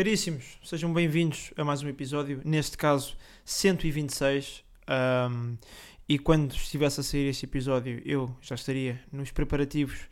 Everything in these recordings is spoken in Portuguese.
Caríssimos, sejam bem-vindos a mais um episódio, neste caso 126. Um, e quando estivesse a sair este episódio, eu já estaria nos preparativos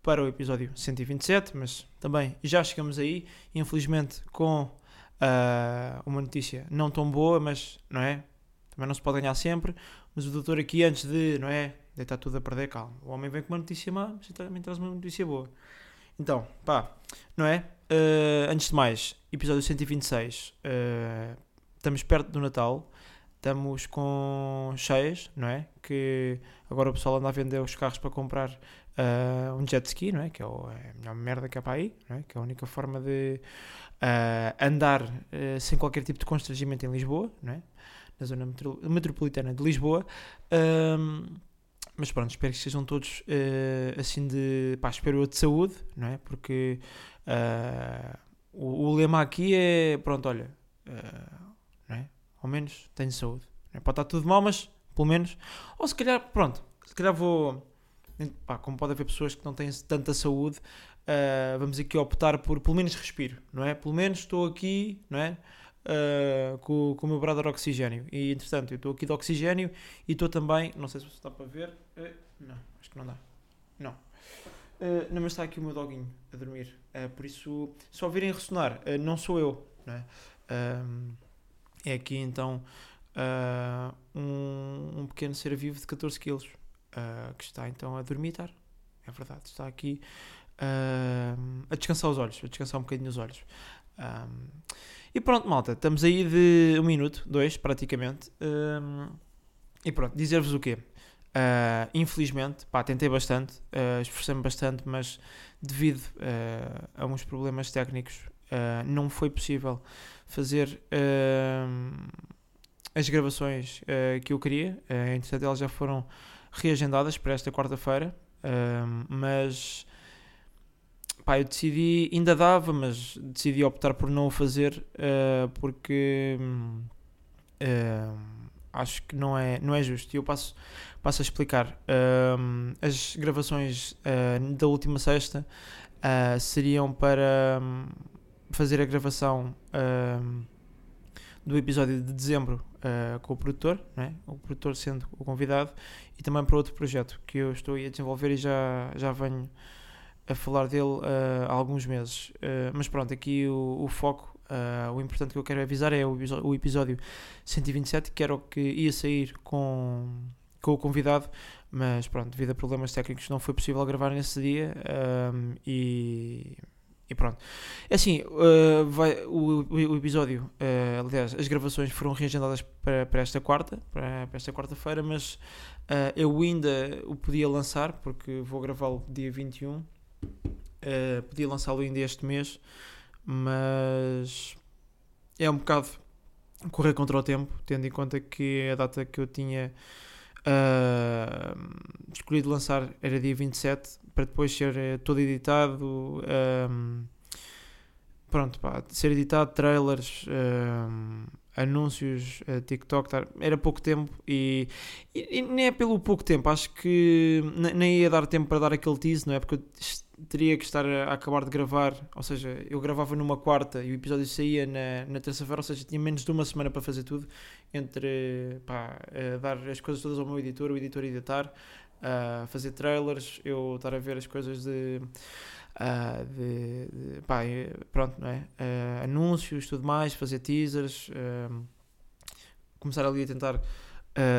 para o episódio 127, mas também já chegamos aí, infelizmente com uh, uma notícia não tão boa, mas não é? Também não se pode ganhar sempre. Mas o doutor aqui, antes de, não é? Deitar tudo a perder, calma. O homem vem com uma notícia má, mas também traz uma notícia boa. Então, pá, não é? Uh, antes de mais, episódio 126. Uh, estamos perto do Natal. Estamos com cheias, não é? Que agora o pessoal anda a vender os carros para comprar uh, um jet ski, não é? Que é, é a melhor merda que há para aí, não é? Que é a única forma de andar sem qualquer tipo de constrangimento em Lisboa, não é? Na zona metropolitana de Lisboa. Mas pronto, espero que sejam todos uh, assim de. pá, espero eu de saúde, não é? Porque uh, o, o, lema aqui é: pronto, olha, uh, é? Ao menos tenho saúde. É? Pode estar tudo mal, mas pelo menos. Ou se calhar, pronto, se calhar vou. Pá, como pode haver pessoas que não têm tanta saúde, vamos aqui optar por pelo menos respiro, não é? Pelo menos estou aqui, não é? uh, com, com o meu brother oxigênio. E entretanto, eu estou aqui de oxigênio e estou também, não sei se está para ver, uh, não, acho que não dá. Não. Uh, não, mas está aqui o meu doguinho a dormir. Uh, por isso, se ouvirem ressonar, uh, não sou eu. Não é? é aqui então um, um, pequeno ser vivo de 14 quilos que está então a dormitar. É verdade, está aqui a descansar os olhos, a descansar um bocadinho os olhos. Um, e pronto, malta, estamos aí de um minuto, dois praticamente. Um, e pronto, dizer-vos o quê? Uh, infelizmente, pá, tentei bastante, uh, esforcei-me bastante, mas devido uh, a uns problemas técnicos, não foi possível fazer as gravações que eu queria. Uh, entretanto, elas já foram reagendadas para esta quarta-feira, mas pá, eu decidi, ainda dava, mas decidi optar por não o fazer porque uh, acho que não é, não é justo. E eu passo, passo a explicar. Uh, as gravações da última sexta seriam para um, fazer a gravação do episódio de dezembro com o produtor, né? o produtor sendo o convidado, e também para outro projeto que eu estou a desenvolver e já, já venho a falar dele uh, há alguns meses. Uh, mas pronto, aqui o, o foco, uh, o importante que eu quero avisar é o, o episódio 127, que era o que ia sair com, com o convidado, mas pronto, devido a problemas técnicos não foi possível gravar nesse dia um, e, e pronto. É assim, vai, o, o, episódio, aliás, as gravações foram reagendadas para, para esta quarta, para, para esta quarta-feira, mas eu ainda o podia lançar, porque vou gravá-lo dia 21 Uh, podia lançá-lo ainda este mês, mas é um bocado correr contra o tempo, tendo em conta que a data que eu tinha uh, escolhido lançar era dia 27, para depois ser uh, todo editado. pronto, pá, ser editado, trailers, anúncios, TikTok, era pouco tempo e, e, e, nem é pelo pouco tempo, acho que nem ia dar tempo para dar aquele tease, não é? Porque eu teria que estar a acabar de gravar, ou seja, eu gravava numa quarta e o episódio saía na, na terça-feira, ou seja, tinha menos de uma semana para fazer tudo, entre pá, dar as coisas todas ao meu editor, o editor editar, uh, fazer trailers, eu estar a ver as coisas de. Uh, de, de pá, pronto, não é? Uh, anúncios, tudo mais, fazer teasers, começar ali a tentar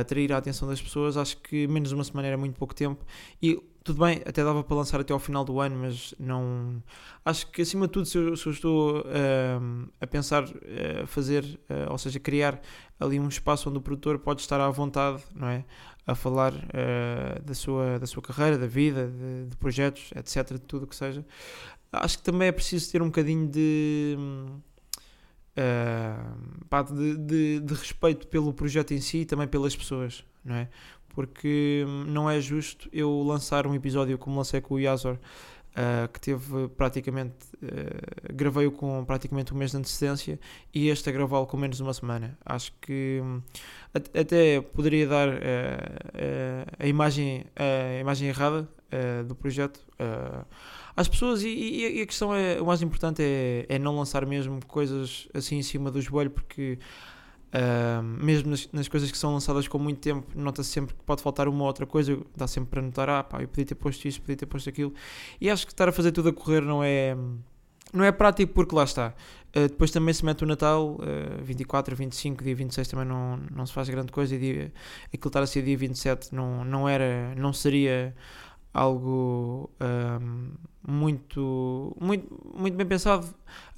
atrair a atenção das pessoas. Acho que menos de uma semana era muito pouco tempo e tudo bem, até dava para lançar até ao final do ano, mas não. Acho que acima de tudo, se eu, se eu estou uh, a pensar uh, fazer, uh, ou seja, criar ali um espaço onde o produtor pode estar à vontade, não é? A falar eh, da, sua, da sua carreira, da vida, de, de, projetos, etc., de tudo o que seja. Acho que também é preciso ter um bocadinho de. Pá, de, de, de respeito pelo projeto em si e também pelas pessoas, não é? Porque não é justo eu lançar um episódio como lancei com o Yazor, uh, que teve praticamente, uh, gravei-o com praticamente um mês de antecedência e este a gravá-lo com menos de uma semana. Acho que um, até poderia dar uh, a, imagem, a imagem errada do projeto às pessoas e, e, a questão é, o mais importante é, é não lançar mesmo coisas assim em cima do joelho porque Uh, mesmo nas, nas, coisas que são lançadas com muito tempo, nota-se sempre que pode faltar uma ou outra coisa, dá sempre para notar, ah pá, eu podia ter posto isto, podia ter posto aquilo, e acho que estar a fazer tudo a correr não é, não é prático porque lá está. Uh, depois também se mete o Natal, uh, 24, 25, dia 26 também não, não se faz grande coisa, e dia, aquilo estar a ser dia 27 não, não era, não seria algo um, muito, muito, muito bem pensado,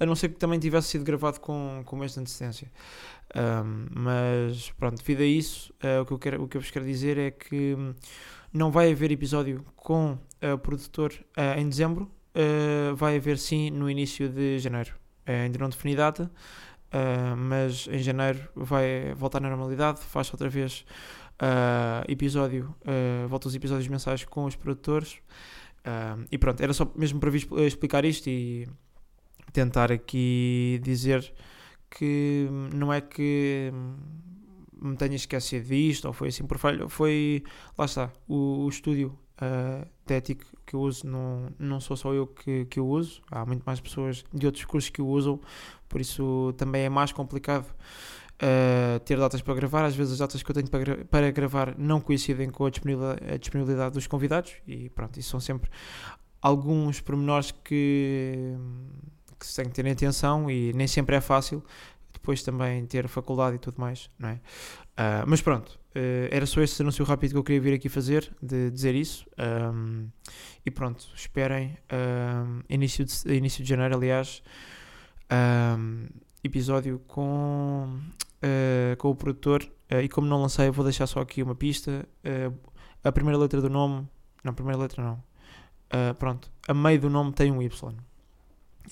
a não ser que também tivesse sido gravado com, com de antecedência. Um, mas pronto, devido a isso, uh, o, que eu quero, o que eu vos quero dizer é que não vai haver episódio com o produtor uh, em dezembro, vai haver sim no início de janeiro. ainda não defini data, mas em janeiro vai voltar na normalidade, faz outra vez episódio, volta os episódios mensais com os produtores. e pronto, era só mesmo para explicar isto e tentar aqui dizer que não é que me tenha esquecido disto ou foi assim por falha, foi, lá está, o, o estúdio uh, tético que eu uso não, não sou só eu que, que eu uso, há muito mais pessoas de outros cursos que o usam, por isso também é mais complicado uh, ter datas para gravar, às vezes as datas que eu tenho para, para gravar não coincidem com a disponibilidade, a disponibilidade dos convidados e pronto, isso são sempre alguns pormenores que que se tem que ter atenção e nem sempre é fácil depois também ter faculdade e tudo mais, não é? Uh, mas pronto, uh, era só esse anúncio rápido que eu queria vir aqui fazer, de dizer isso. Um, e pronto, esperem um, início, de, início de janeiro, aliás, um, episódio com, uh, com o produtor. e como não lancei, vou deixar só aqui uma pista. a primeira letra do nome, não, a primeira letra não. pronto, a meio do nome tem um Y.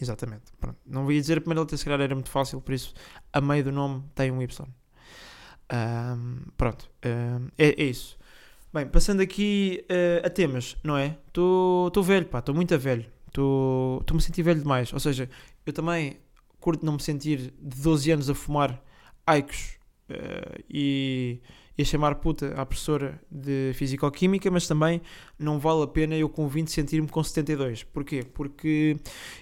Exatamente. Pronto. Não ia dizer a primeira letra, se calhar era muito fácil, por isso a meio do nome tem um Y. Pronto. É, é, isso. Bem, passando aqui uh, a temas, não é? Estou velho, pá, estou muito a velho. Estou-me a sentir velho demais. Ou seja, eu também curto não me sentir de 12 anos a fumar Aicos uh, e e a chamar puta à professora de Físico-Química, mas também não vale a pena eu com 20 sentir-me com 72. Porquê? Porque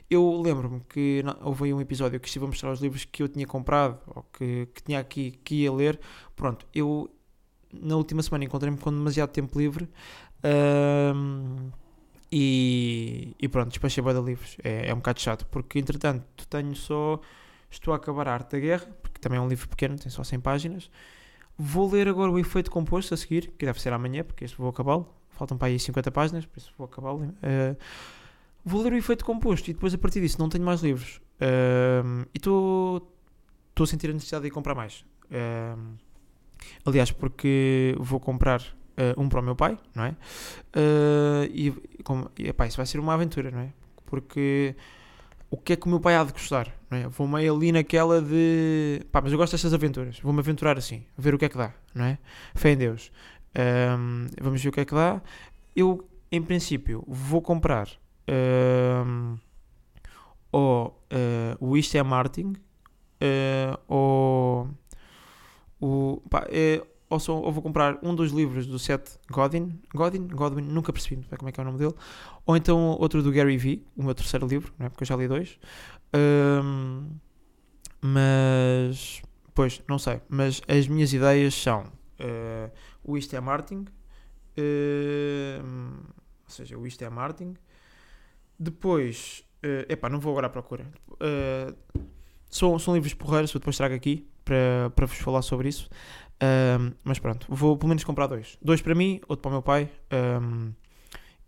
eu lembro-me que houve aí um episódio que estive a mostrar os livros que eu tinha comprado ou que, que tinha aqui que ia ler. Pronto, eu na última semana encontrei-me com demasiado tempo livre. Um, e, e, pronto, despachei bem de livros. É, é um bocado chato, porque entretanto tenho só. Estou a acabar a Arte da Guerra, porque também é um livro pequeno, tem só 100 páginas. Vou ler agora o efeito composto a seguir, que deve ser amanhã, porque este vou acabá-lo. Faltam para aí 50 páginas, por isso vou acabá-lo. Uh, vou ler o efeito composto e depois a partir disso não tenho mais livros. Uh, e estou a sentir a necessidade de ir comprar mais. Uh, aliás, porque vou comprar um para o meu pai, não é? e, como, e epá, isso vai ser uma aventura, não é? Porque o que é que o meu pai há de gostar, não é? Vou meio ali naquela de pá, mas eu gosto destas aventuras, vou-me aventurar assim, ver o que é que dá, não é? Fé em Deus. Um, vamos ver o que é que dá. Eu, em princípio, vou comprar um, ou uh, o Isto é Martin uh, ou o, pá, é, ou, só, ou vou comprar um dos livros do Seth Godin, Godin, Godwin, nunca percebi como é que é o nome dele, ou então outro do Gary Vee, o meu terceiro livro, né, porque eu já li dois. Um, mas, pois, não sei, mas as minhas ideias são uh, o Isto é Martin, uh, ou seja, o Isto é Martin, depois, uh, epá, não vou agora à procura. Uh, são, são livros porreiros, eu depois trago aqui para, para vos falar sobre isso. Um, mas pronto, vou pelo menos comprar dois. Dois para mim, outro para o meu pai. Um,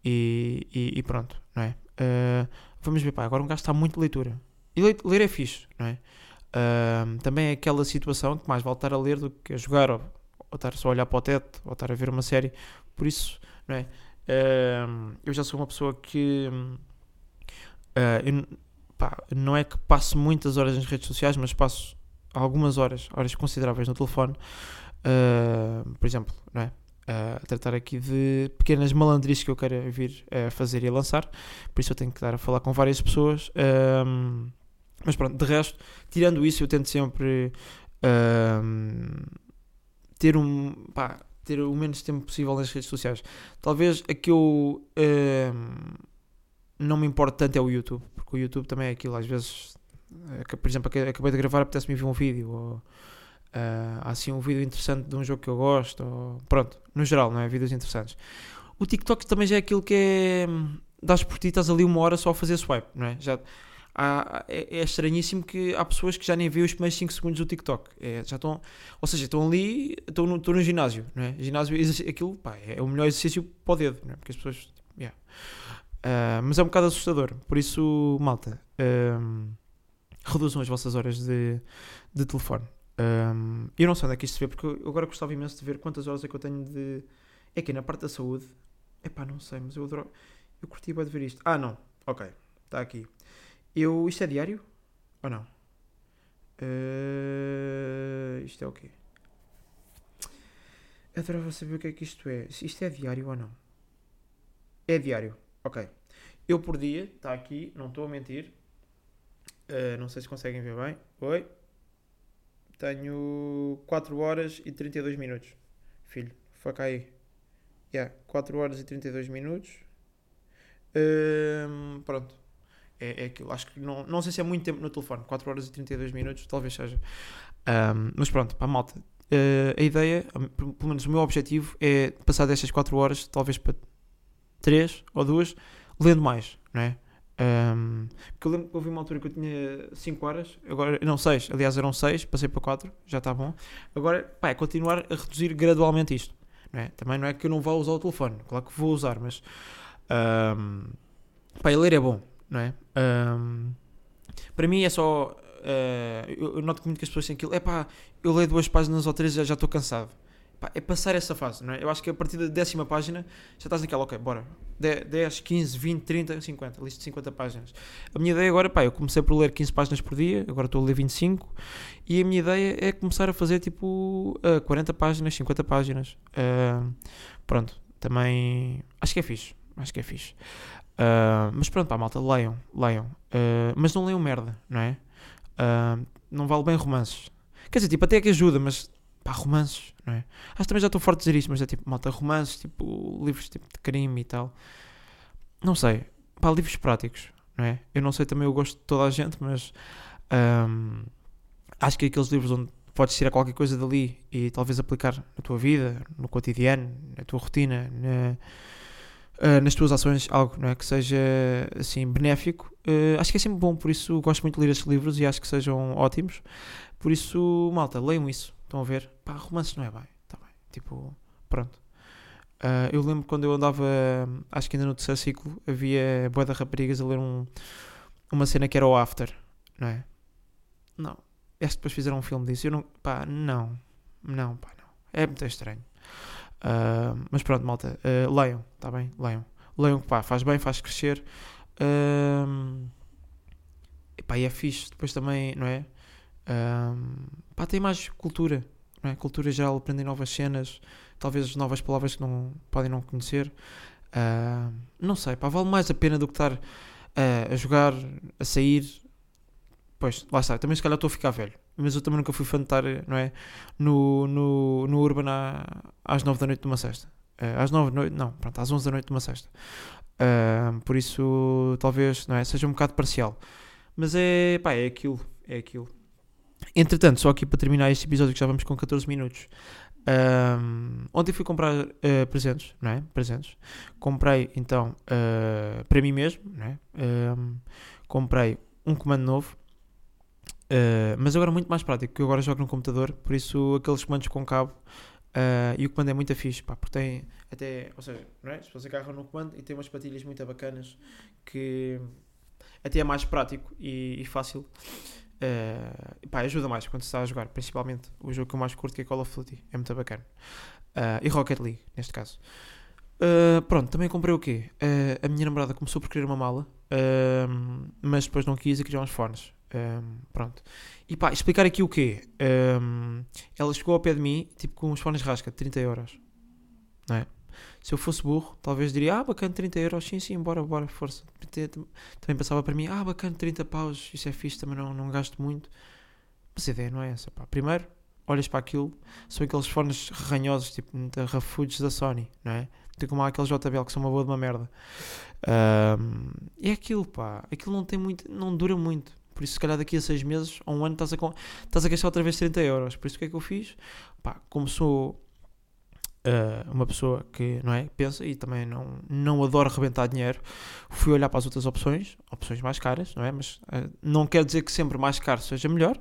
e, e, e, pronto, não é? Uh, vamos ver, pá, agora um gajo está muito de leitura. E ler, ler é fixe, não é? Uh, também é aquela situação que mais vale estar a ler do que a jogar ou, ou estar só a olhar para o teto ou estar a ver uma série. Por isso, não é? Uh, eu já sou uma pessoa que. Eu, pá, não é que passo muitas horas nas redes sociais, mas passo algumas horas, horas consideráveis no telefone. Uh, por exemplo, não é? Uh, a tratar aqui de pequenas malandrices que eu quero vir a fazer e a lançar, por isso eu tenho que dar a falar com várias pessoas. Uh, mas pronto, de resto, tirando isso, eu tento sempre ter um. Pá, ter o menos tempo possível nas redes sociais. Talvez a que eu ehm, não me importa tanto é o YouTube, porque o YouTube também é aquilo, às vezes, eh, por exemplo, acabei de gravar, apetece-me ver um vídeo, ou Uh, há assim um vídeo interessante de um jogo que eu gosto, ou, pronto, no geral, não é? Vídeos interessantes. O TikTok também já é aquilo que é. Dás por ti, estás ali uma hora só a fazer swipe, não é? Já, há, é, é, estranhíssimo que há pessoas que já nem veem os primeiros 5 segundos do TikTok. É, já estão, ou seja, estão ali, estão no, estão no ginásio, não é? Ginásio, aquilo pá, é o melhor exercício para o dedo, não é? Porque as pessoas. Yeah. Uh, mas é um bocado assustador, por isso, malta, uh, reduzam as vossas horas de, de telefone. Um, eu não sei onde é que isto se vê, porque eu agora gostava imenso de ver quantas horas é que eu tenho de. É aqui na parte da saúde. Epá, não sei, mas eu adoro. Eu curti bem de ver isto. Ah, não. Ok, está aqui. Eu. Isto é diário? Ou não? Uh, isto é o quê? Adorava saber o que é que isto é. Isto é diário ou não? É diário. Ok. Eu por dia, está aqui, não estou a mentir. Uh, não sei se conseguem ver bem. Oi. Tenho 4 horas e 32 minutos. Filho, foi aí. Yeah, 4 horas e 32 minutos. Um, pronto. É, é aquilo. Acho que não, não sei se é muito tempo no telefone. 4 horas e 32 minutos, talvez seja. Um, mas pronto, para a malta. Uh, a ideia, pelo menos o meu objetivo, é passar destas 4 horas, talvez para 3 ou 2, lendo mais, não é? Um, porque eu lembro que houve uma altura que eu tinha 5 horas, agora não 6, aliás eram 6, passei para 4, já está bom. Agora, pá, é continuar a reduzir gradualmente isto. Não é? Também não é que eu não vá usar o telefone, claro que vou usar, mas um, pá, ler é bom, não é? Um, para mim é só. Uh, eu, noto que as pessoas têm aquilo, é pá, eu leio duas páginas ou três e já estou cansado. Pá, é passar essa fase, não é? Eu acho que a partir da décima página já estás naquela, ok, bora, 10, 15, 20, 30, 50, lista de 50 páginas. A minha ideia agora, pá, eu comecei por ler 15 páginas por dia, agora estou a ler 25, e a minha ideia é começar a fazer tipo uh, 40 páginas, 50 páginas. Uh, pronto, também acho que é fixe, acho que é fixe. Uh, mas pronto, pá, malta, leiam, leiam. Uh, mas não leiam merda, não é? Não vale bem romances. Quer dizer, tipo, até é que ajuda, mas pá, romances, não é? Acho que também já estou forte a dizer isto, mas é tipo, malta, romances, tipo, livros tipo, de crime e tal. Não sei, pá, livros práticos, não é? Eu não sei também o gosto de toda a gente, mas um, acho que aqueles livros onde podes tirar qualquer coisa dali e talvez aplicar na tua vida, no cotidiano, na tua rotina, na, uh, nas tuas ações, algo não é? que seja assim benéfico, uh, acho que é sempre bom, por isso gosto muito de ler estes livros e acho que sejam ótimos. Por isso, malta, leiam isso. Estão a ver? Pá, romances não é bem. Tá bem. Tipo, pronto. Uh, eu lembro quando eu andava, acho que ainda no terceiro ciclo, havia boa de raparigas a ler um, uma cena que era o After, não é? Não. Este depois fizeram um filme disso. Eu não, pá, não. Não, pá, não. É muito estranho. Uh, mas pronto, malta, uh, leiam, tá bem? Leiam. Leiam, pá, faz bem, faz crescer. Uh, e é fixe. Depois também, não é? Um, pá, tem mais cultura, não é? Cultura geral, aprendem novas cenas, talvez novas palavras que não podem não conhecer. Uh, não sei, pá, vale mais a pena do que estar uh, a jogar, a sair. Pois, lá está, também se calhar estou a ficar velho, mas eu também nunca fui fã de estar, não é? No, no, no Urban à, às 9 da noite de uma sexta. Uh, às 9 da noite, não, pronto, às 11 da noite de uma sexta. Por isso, talvez, não é? Seja um bocado parcial. Mas é, pá, é aquilo, é aquilo. Entretanto, só aqui para terminar este episódio que já vamos com 14 minutos. Um, ontem fui comprar uh, presentes, não é? Presentes. Comprei então uh, para mim mesmo, não é? Um, comprei um comando novo, uh, mas agora muito mais prático, porque eu agora jogo no computador, por isso aqueles comandos com cabo e o comando é muito fixe, pá, porque tem até, ou seja, não é? Se você agarra no comando e tem umas patilhas muito bacanas que até é mais prático e, e fácil. Uh, pá, ajuda mais quando se está a jogar, principalmente o jogo que eu mais curto que é Call of Duty, é muito bacana. Uh, e Rocket League, neste caso. Uh, pronto, também comprei o quê? a minha namorada começou por querer uma mala, mas depois não quis e queria uns fones. pronto. E pá, explicar aqui o quê? ela chegou ao pé de mim, tipo com uns fones rasca, 30 euros. Não é? Se eu fosse burro, talvez diria, ah, bacana, 30 euros, sim, sim, bora, bora, força. Também passava para mim, ah, bacana, 30 paus, isso é fixe, também não, não gasto muito. Mas a ideia não é essa, pá. Primeiro, olhas para aquilo, são aqueles fones ranhosos, tipo da Rafudes da Sony, não é? Tem como há aqueles JBL que são uma boa de uma merda. Um, é aquilo, pá. Aquilo não tem muito, não dura muito. Por isso, se calhar daqui a 6 meses ou um ano estás a, estás a gastar outra vez 30 euros. Por isso, o que é que eu fiz? Pá, como sou uh, uma pessoa que não é, pensa e também não, não adora rebentar dinheiro, fui olhar para as outras opções, opções mais caras, não é? Mas uh, não quer dizer que sempre mais caro seja melhor.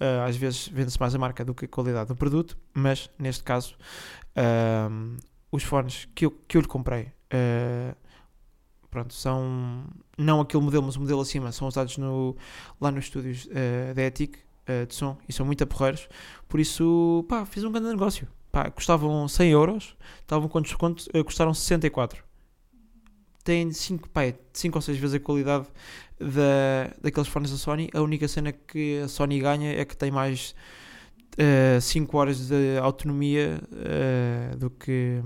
Uh, às vezes vende-se mais a marca do que a qualidade do produto, mas neste caso, os fones que eu, que eu lhe comprei. Pronto, são não aquele modelo, mas o modelo acima, são usados no, lá nos estúdios da Ethic, de som e são muito aporreiros. Por isso, pá, fiz um grande negócio pá, custavam 100 euros, estavam com desconto, uh, custaram 64. Tem 5, pá, 5 ou 6 vezes a qualidade da, daqueles fones da Sony. A única cena que a Sony ganha é que tem mais uh, eh, 5 horas de autonomia uh, do que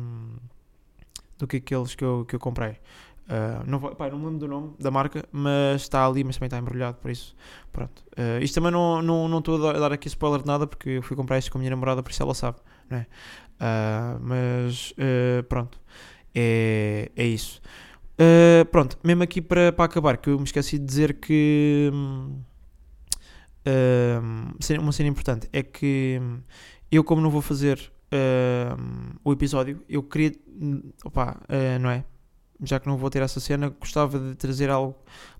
do que aqueles que eu, que eu comprei. Uh, não, vou, pá, não me lembro do nome da marca, mas está ali, mas também está embrulhado, por isso. Pronto. Uh, isto também não estou não, não a dar aqui spoiler de nada, porque eu fui comprar isto com a minha namorada, por isso ela sabe não é? Uh, mas pronto, é, é isso. Pronto, mesmo aqui para, para acabar, que eu me esqueci de dizer que uma cena importante é que eu, como não vou fazer o episódio, eu queria, opa, não é? Já que não vou ter essa cena, gostava de trazer algo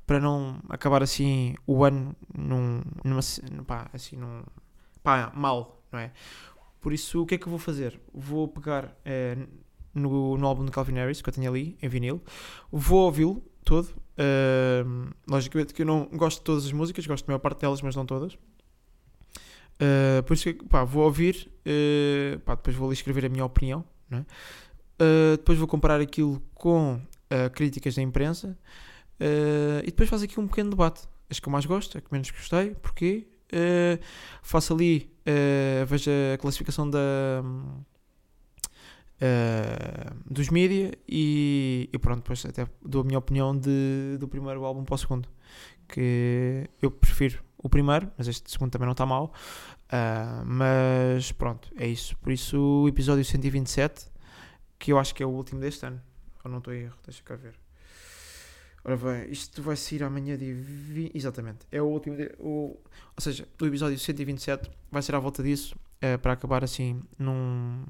para não acabar assim o ano num, numa, pá, assim, num, pá, mal, não é? Por isso, o que é que eu vou fazer? Vou pegar é, no, no álbum de Calvin Harris, que eu tenho ali, em vinil, vou ouvi-lo todo. Uh, logicamente que eu não gosto de todas as músicas, gosto da maior parte delas, mas não todas. Uh, por isso, pá, vou ouvir, uh, pá, depois vou ali escrever a minha opinião, né? depois vou comparar aquilo com críticas da imprensa e depois faço aqui um pequeno debate. As que eu mais gosto, a que menos gostei, porquê? faço ali uh, vejo a classificação da, uh, dos mídia e, e, pronto, depois até dou a minha opinião de, do primeiro álbum para o segundo. Que eu prefiro o primeiro, mas este segundo também não está mal. Uh, mas pronto, é isso. Por isso o episódio 127, que eu acho que é o último deste ano. Ou não estou a erro, deixa cá ver. Ora bem, isto vai sair amanhã dia 20. Exatamente. É o último. O, ou seja, o episódio 127 vai ser à volta disso. Uh, para acabar assim num,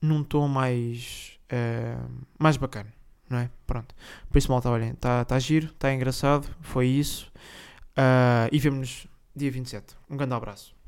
num tom mais. Uh, mais bacana. Não é? Pronto. Por isso, malta, olhem. Está tá giro, está engraçado. Foi isso. Uh, e vemo-nos dia 27. Um grande abraço.